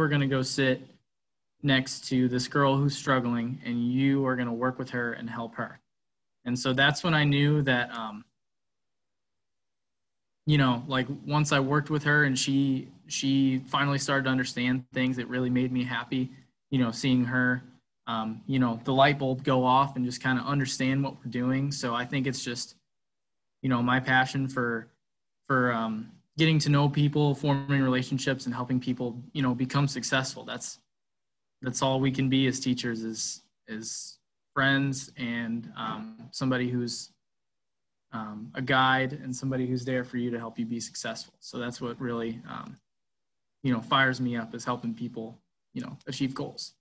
are going to go sit next to this girl who's struggling and you are going to work with her and help her. And so that's when I knew that, um, you know, like once I worked with her and she, she finally started to understand things, it really made me happy, you know, seeing her, um, you know, the light bulb go off and just kind of understand what we're doing. So I think it's just, you know, my passion for, for, um, getting to know people, forming relationships and helping people, you know, become successful. That's, that's all we can be as teachers is is friends and um, somebody who's um, a guide and somebody who's there for you to help you be successful. So that's what really um, you know fires me up is helping people you know achieve goals.